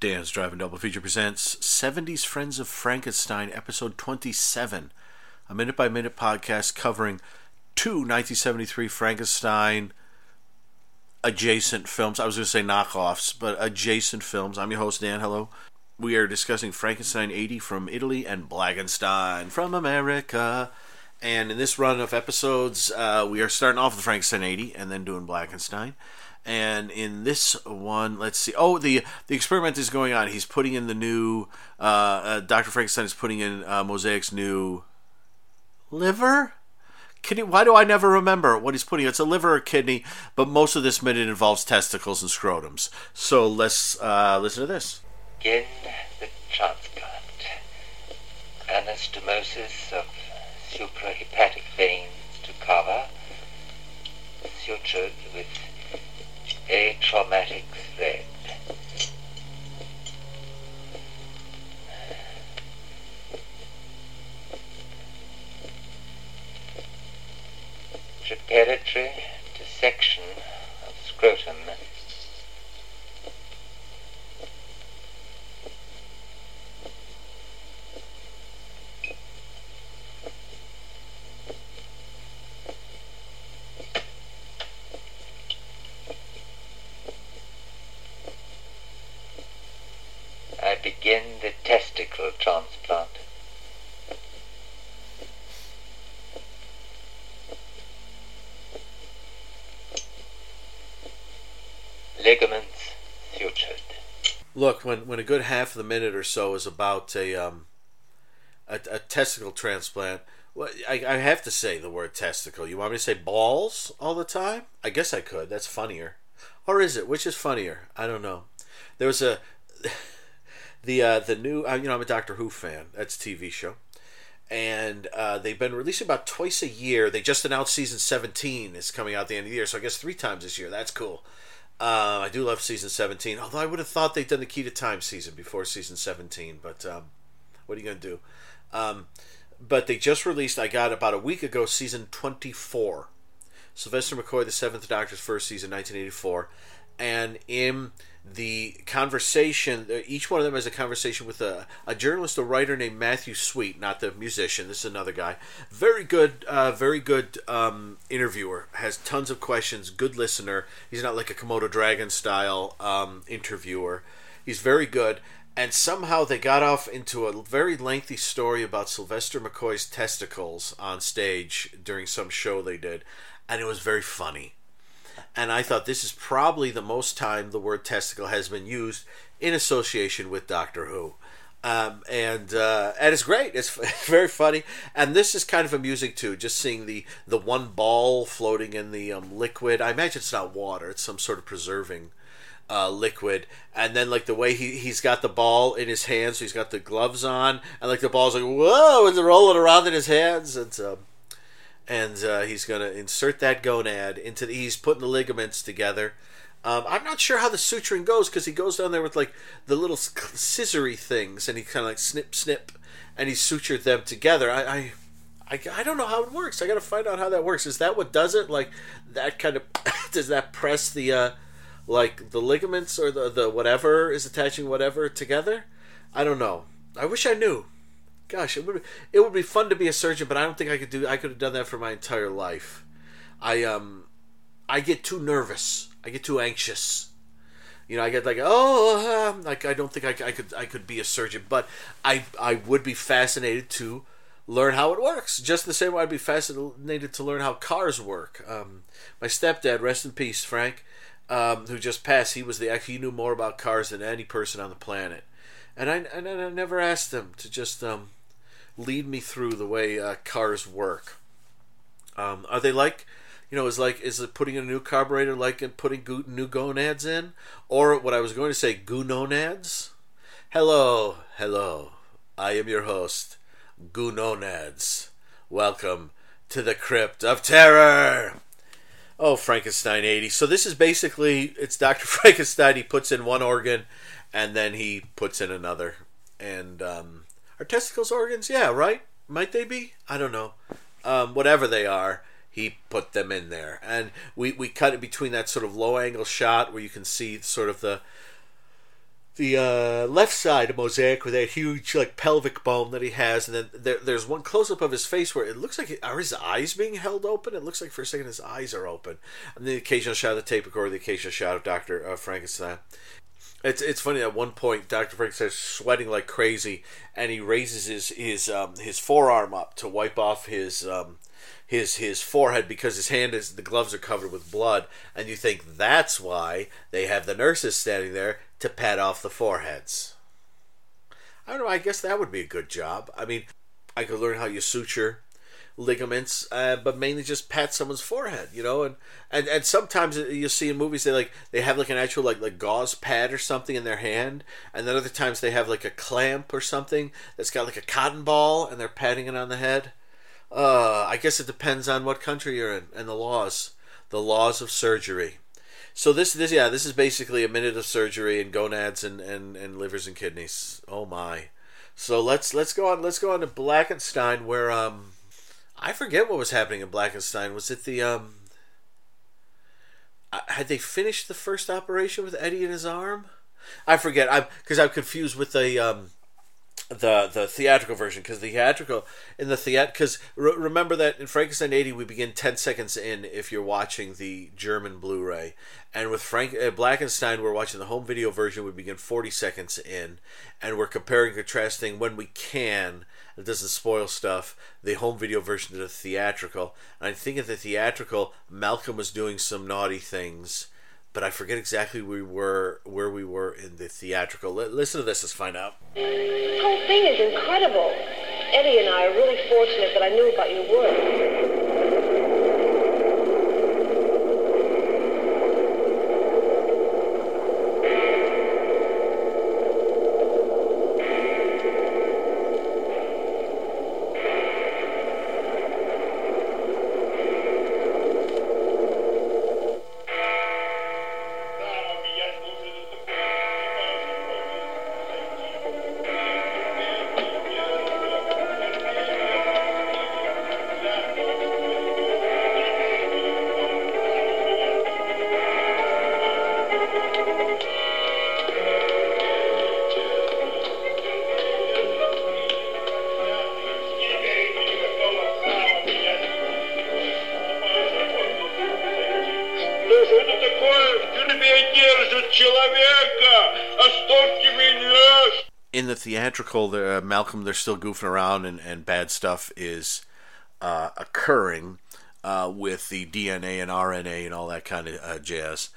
Dan's Driving Double Feature presents 70s Friends of Frankenstein, episode 27, a minute by minute podcast covering two 1973 Frankenstein adjacent films. I was going to say knockoffs, but adjacent films. I'm your host, Dan. Hello. We are discussing Frankenstein 80 from Italy and Blackenstein from America. And in this run of episodes, uh, we are starting off with Frankenstein 80 and then doing Blackenstein. And in this one, let's see. Oh, the the experiment is going on. He's putting in the new. Uh, uh, Doctor Frankenstein is putting in uh, Mosaic's new liver. Kidney. Why do I never remember what he's putting? It's a liver or kidney, but most of this minute involves testicles and scrotums. So let's uh, listen to this. Begin the transplant. Anastomosis of suprahepatic veins to cover, sutured with a traumatic thread. Preparatory dissection of scrotum. I begin the testicle transplant. Ligaments sutured. Look, when when a good half of the minute or so is about a um a, a testicle transplant, well, I, I have to say the word testicle. You want me to say balls all the time? I guess I could. That's funnier. Or is it? Which is funnier? I don't know. There was a the uh, the new uh, you know I'm a Doctor Who fan. That's TV show, and uh, they've been releasing about twice a year. They just announced season 17 is coming out the end of the year, so I guess three times this year. That's cool. Uh, I do love season 17, although I would have thought they'd done the Key to Time season before season 17, but um, what are you going to do? Um, but they just released, I got about a week ago, season 24. Sylvester McCoy, the Seventh Doctor's first season, 1984. And in the conversation, uh, each one of them has a conversation with a, a journalist, a writer named Matthew Sweet, not the musician. This is another guy. Very good, uh, very good um, interviewer. Has tons of questions. Good listener. He's not like a Komodo Dragon style um, interviewer. He's very good. And somehow they got off into a very lengthy story about Sylvester McCoy's testicles on stage during some show they did, and it was very funny and I thought this is probably the most time the word testicle has been used in association with Doctor Who. Um, and uh, and it's great. It's very funny, and this is kind of amusing too. Just seeing the the one ball floating in the um, liquid. I imagine it's not water; it's some sort of preserving uh, liquid. And then like the way he he's got the ball in his hands, so he's got the gloves on, and like the ball's like whoa, and they're rolling around in his hands. It's um, and uh, he's going to insert that gonad into the, he's putting the ligaments together um, i'm not sure how the suturing goes because he goes down there with like the little scissory things and he kind of like snip snip and he sutured them together I, I I, I don't know how it works. I got to find out how that works. Is that what does it? Like that kind of does that press the uh, like the ligaments or the the whatever is attaching whatever together? I don't know. I wish I knew gosh, it would it would be fun to be a surgeon, but I don't think I could do. I could have done that for my entire life. I um, I get too nervous. I get too anxious. You know, I get like, oh, uh, like I don't think I, I could I could be a surgeon, but I I would be fascinated to learn how it works. Just the same way I'd be fascinated to learn how cars work. Um, my stepdad, rest in peace, Frank, um, who just passed. He was the he knew more about cars than any person on the planet, and I and I never asked him to just um, lead me through the way uh, cars work. Um, are they like, you know, is like is it putting a new carburetor like putting go- new gonads in, or what I was going to say, goononads? Hello, hello. I am your host, Goononads. Welcome to the Crypt of Terror. Oh, Frankenstein 80. So this is basically it's Dr. Frankenstein. He puts in one organ and then he puts in another. And um, are testicles organs? Yeah, right? Might they be? I don't know. Um, whatever they are, he put them in there. And we, we cut it between that sort of low angle shot where you can see sort of the the uh, left side of Mosaic with that huge like pelvic bone that he has, and then there, there's one close up of his face where it looks like are his eyes being held open? It looks like for a second his eyes are open, and the occasional shot of the tape recorder, the occasional shot of Doctor uh, Frankenstein. It's it's funny at one point Doctor Frank Frankenstein's sweating like crazy, and he raises his his um, his forearm up to wipe off his um, his his forehead because his hand is the gloves are covered with blood, and you think that's why they have the nurses standing there to pat off the foreheads. I don't know. I guess that would be a good job. I mean, I could learn how you suture ligaments, uh, but mainly just pat someone's forehead, you know. And, and and sometimes you see in movies they like they have like an actual like like gauze pad or something in their hand, and then other times they have like a clamp or something that's got like a cotton ball, and they're patting it on the head. Uh, I guess it depends on what country you're in and the laws, the laws of surgery. So this this yeah this is basically a minute of surgery and gonads and, and, and livers and kidneys. Oh my. So let's let's go on let's go on to Blackenstein where um I forget what was happening in Blackenstein. Was it the um? Had they finished the first operation with Eddie in his arm? I forget. I'm because I'm confused with the um, the the theatrical version because the theatrical in the theat because re- remember that in Frankenstein eighty we begin ten seconds in if you're watching the German Blu-ray, and with Frank uh, Blackenstein we're watching the home video version we begin forty seconds in, and we're comparing contrasting when we can it doesn't spoil stuff. The home video version to the theatrical. And I think in the theatrical, Malcolm was doing some naughty things, but I forget exactly we were where we were in the theatrical. L- listen to this. Let's find out. This whole thing is incredible. Eddie and I are really fortunate that I knew about your work. тюрьме держат человека! Оставьте меня! In the theatrical, the, uh, Malcolm they're still goofing around and, and bad stuff is uh, occurring uh, with the DNA and RNA and all that kind of uh, jazz.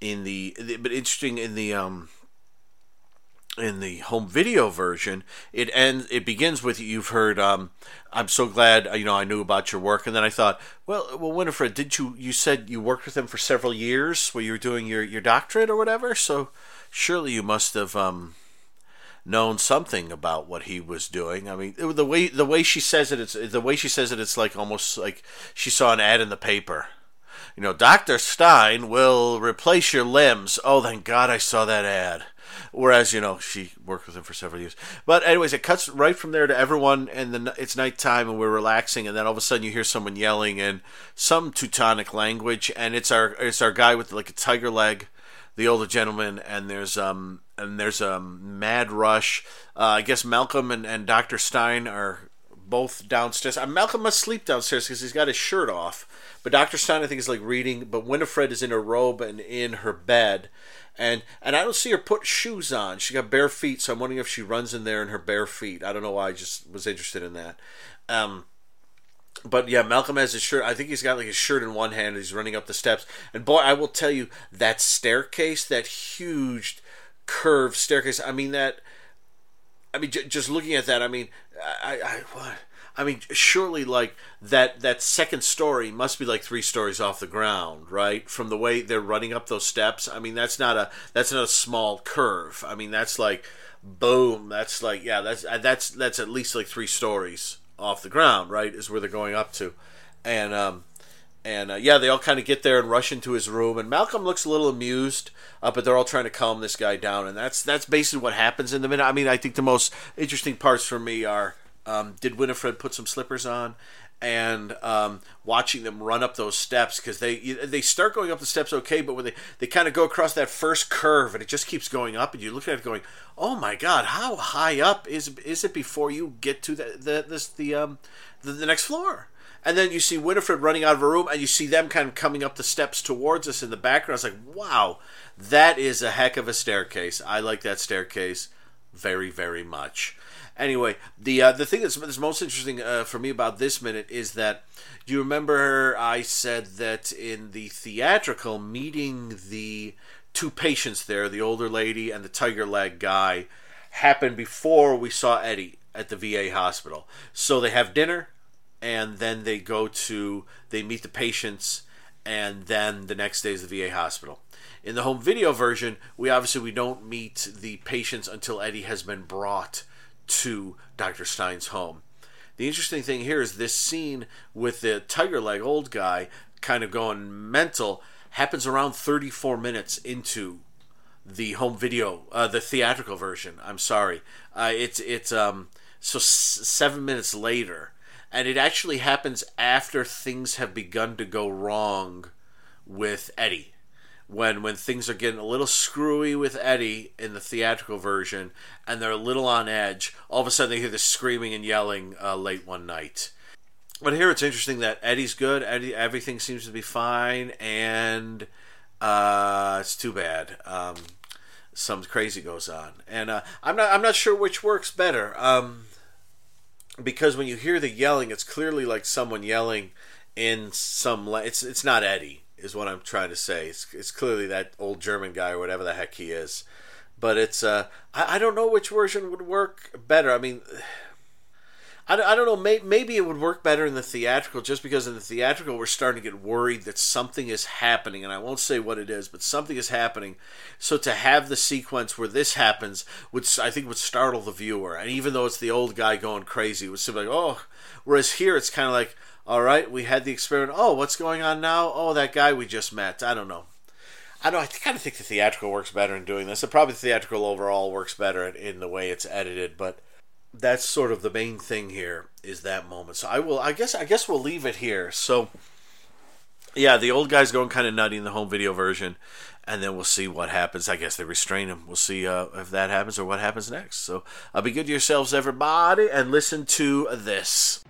In the, the but interesting in the um, in the home video version, it ends. It begins with you've heard. Um, I'm so glad you know I knew about your work, and then I thought, well, well, Winifred, did you? You said you worked with him for several years, where you were doing your your doctorate or whatever. So surely you must have um, known something about what he was doing. I mean, the way the way she says it, it's the way she says it. It's like almost like she saw an ad in the paper. You know, Doctor Stein will replace your limbs. Oh, thank God I saw that ad. Whereas, you know, she worked with him for several years. But anyways, it cuts right from there to everyone, and then it's nighttime, and we're relaxing, and then all of a sudden you hear someone yelling in some Teutonic language, and it's our it's our guy with like a tiger leg, the older gentleman, and there's um and there's a mad rush. Uh, I guess Malcolm and, and Doctor Stein are both downstairs. Uh, Malcolm must sleep downstairs because he's got his shirt off. But Doctor Stein, I think, is like reading. But Winifred is in her robe and in her bed, and and I don't see her put shoes on. She got bare feet, so I'm wondering if she runs in there in her bare feet. I don't know why. I just was interested in that. Um, but yeah, Malcolm has his shirt. I think he's got like his shirt in one hand. and He's running up the steps, and boy, I will tell you that staircase, that huge curved staircase. I mean that. I mean, j- just looking at that, I mean, I, I what? I mean, surely like that that second story must be like three stories off the ground, right? From the way they're running up those steps. I mean, that's not a that's not a small curve. I mean, that's like boom. That's like yeah, that's that's that's at least like three stories off the ground, right? Is where they're going up to, and um, and uh, yeah, they all kind of get there and rush into his room, and Malcolm looks a little amused, uh, but they're all trying to calm this guy down, and that's that's basically what happens in the minute. I mean, I think the most interesting parts for me are. Um, did Winifred put some slippers on? and um, watching them run up those steps because they they start going up the steps okay, but when they they kind of go across that first curve and it just keeps going up, and you look at it going, oh my god, how high up is is it before you get to the the this the um the, the next floor? And then you see Winifred running out of a room, and you see them kind of coming up the steps towards us in the background. I was like, wow, that is a heck of a staircase. I like that staircase very, very much. Anyway, the uh, the thing that's, that's most interesting uh, for me about this minute is that you remember I said that in the theatrical meeting the two patients there, the older lady and the tiger leg guy, happened before we saw Eddie at the VA hospital. So they have dinner and then they go to they meet the patients and then the next day is the VA hospital. In the home video version, we obviously we don't meet the patients until Eddie has been brought to Dr. Stein's home. The interesting thing here is this scene with the tiger leg old guy kind of going mental happens around 34 minutes into the home video, uh, the theatrical version. I'm sorry, uh, it's it's um so s- seven minutes later, and it actually happens after things have begun to go wrong with Eddie when when things are getting a little screwy with Eddie in the theatrical version, and they're a little on edge. All of a sudden, they hear the screaming and yelling uh, late one night. But here it's interesting that Eddie's good. Eddie, everything seems to be fine, and uh, it's too bad. Um, some crazy goes on, and uh, I'm not I'm not sure which works better. Um, because when you hear the yelling, it's clearly like someone yelling in some. It's it's not Eddie is what I'm trying to say. It's, it's clearly that old German guy or whatever the heck he is. But it's uh, I, I don't know which version would work better. I mean, I, I don't know. May, maybe it would work better in the theatrical, just because in the theatrical we're starting to get worried that something is happening, and I won't say what it is, but something is happening. So to have the sequence where this happens would I think would startle the viewer, and even though it's the old guy going crazy, it would seem like oh. Whereas here it's kind of like all right, we had the experiment. Oh, what's going on now? Oh, that guy we just met. I don't know. I don't. I kind of think the theatrical works better in doing this. And probably the theatrical overall works better in, in the way it's edited. But that's sort of the main thing here is that moment. So I will. I guess. I guess we'll leave it here. So yeah, the old guy's going kind of nutty in the home video version, and then we'll see what happens. I guess they restrain him. We'll see uh, if that happens or what happens next. So uh, be good to yourselves, everybody, and listen to this.